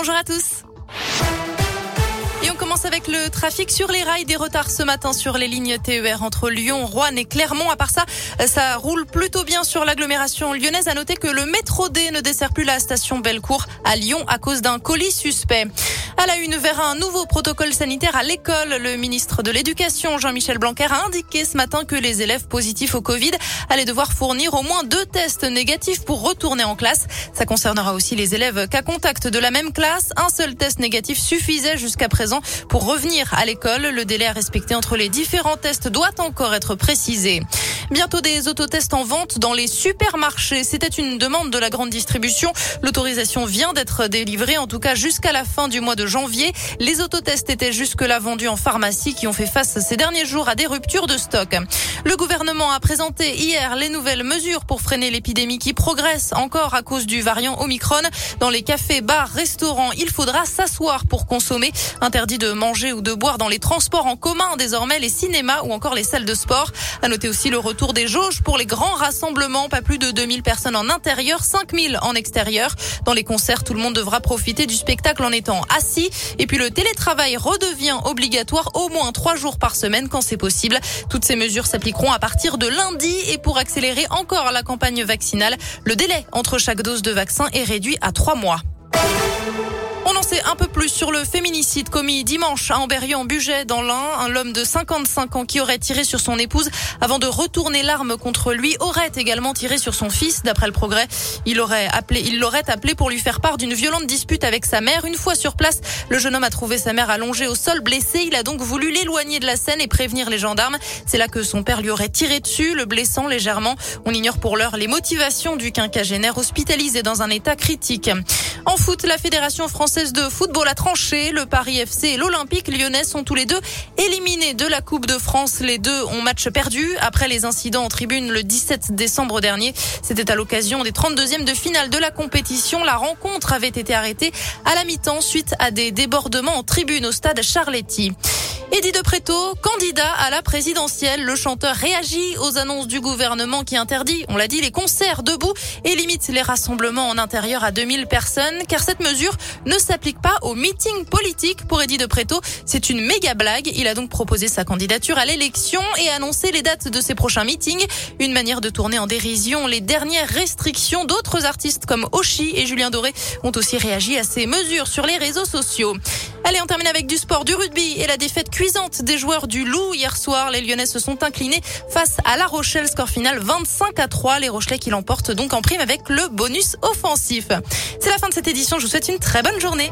Bonjour à tous. On commence avec le trafic sur les rails. Des retards ce matin sur les lignes TER entre Lyon, Rouen et Clermont. À part ça, ça roule plutôt bien sur l'agglomération lyonnaise. À noter que le métro D ne dessert plus la station Bellecour à Lyon à cause d'un colis suspect. À la une, vers un nouveau protocole sanitaire à l'école, le ministre de l'Éducation, Jean-Michel Blanquer, a indiqué ce matin que les élèves positifs au Covid allaient devoir fournir au moins deux tests négatifs pour retourner en classe. Ça concernera aussi les élèves cas contact de la même classe. Un seul test négatif suffisait jusqu'à présent pour revenir à l'école. Le délai à respecter entre les différents tests doit encore être précisé. Bientôt des autotests en vente dans les supermarchés. C'était une demande de la grande distribution. L'autorisation vient d'être délivrée, en tout cas jusqu'à la fin du mois de janvier. Les autotests étaient jusque-là vendus en pharmacie qui ont fait face ces derniers jours à des ruptures de stock. Le gouvernement a présenté hier les nouvelles mesures pour freiner l'épidémie qui progresse encore à cause du variant Omicron. Dans les cafés, bars, restaurants, il faudra s'asseoir pour consommer. Interdit de manger ou de boire dans les transports en commun, désormais les cinémas ou encore les salles de sport. À noter aussi le retour Tour des jauges pour les grands rassemblements. Pas plus de 2000 personnes en intérieur, 5000 en extérieur. Dans les concerts, tout le monde devra profiter du spectacle en étant assis. Et puis le télétravail redevient obligatoire au moins trois jours par semaine quand c'est possible. Toutes ces mesures s'appliqueront à partir de lundi et pour accélérer encore la campagne vaccinale, le délai entre chaque dose de vaccin est réduit à trois mois. Sait un peu plus sur le féminicide commis dimanche à en Bugey dans l'Ain. Un homme de 55 ans qui aurait tiré sur son épouse avant de retourner l'arme contre lui aurait également tiré sur son fils. D'après le progrès, il aurait appelé, il l'aurait appelé pour lui faire part d'une violente dispute avec sa mère. Une fois sur place, le jeune homme a trouvé sa mère allongée au sol, blessée. Il a donc voulu l'éloigner de la scène et prévenir les gendarmes. C'est là que son père lui aurait tiré dessus, le blessant légèrement. On ignore pour l'heure les motivations du quinquagénaire hospitalisé dans un état critique. En foot, la Fédération française football a tranché. Le Paris FC et l'Olympique lyonnais sont tous les deux éliminés de la Coupe de France. Les deux ont match perdu après les incidents en tribune le 17 décembre dernier. C'était à l'occasion des 32e de finale de la compétition. La rencontre avait été arrêtée à la mi-temps suite à des débordements en tribune au stade Charletti. Eddie de Préto, candidat à la présidentielle, le chanteur réagit aux annonces du gouvernement qui interdit, on l'a dit, les concerts debout et limite les rassemblements en intérieur à 2000 personnes, car cette mesure ne s'applique pas aux meetings politiques. Pour Eddie de Préto, c'est une méga blague. Il a donc proposé sa candidature à l'élection et annoncé les dates de ses prochains meetings. Une manière de tourner en dérision les dernières restrictions. D'autres artistes comme Oshi et Julien Doré ont aussi réagi à ces mesures sur les réseaux sociaux. Allez, on termine avec du sport, du rugby et la défaite cuisante des joueurs du Loup hier soir. Les Lyonnais se sont inclinés face à La Rochelle, score final 25 à 3. Les Rochelais qui l'emportent donc en prime avec le bonus offensif. C'est la fin de cette édition. Je vous souhaite une très bonne journée.